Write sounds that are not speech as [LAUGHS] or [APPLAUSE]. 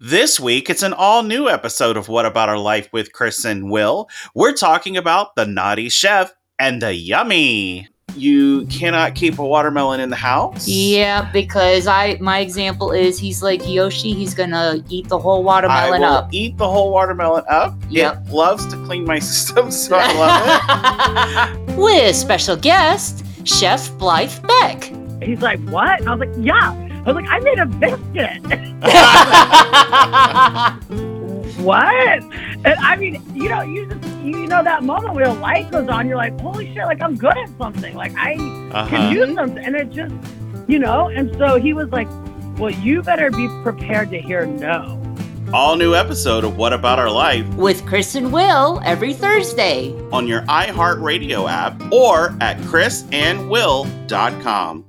This week, it's an all new episode of What About Our Life with Chris and Will. We're talking about the naughty chef and the yummy. You cannot keep a watermelon in the house? Yeah, because I my example is he's like Yoshi, he's gonna eat the whole I watermelon will up. eat the whole watermelon up. Yep. It loves to clean my [LAUGHS] system, so I love it. [LAUGHS] With special guest, Chef Blythe Beck. He's like, what? And I was like, yeah. I was like, I made a biscuit. [LAUGHS] what? And I mean, you know, you just, you know, that moment where the light goes on, you're like, holy shit, like I'm good at something. Like I Uh-huh. can do something. And it just, you know, and so he was like, well, you better be prepared to hear no. All new episode of What About Our Life With Chris and Will every Thursday. on your iHeartRadio app or at chrisandwill.com.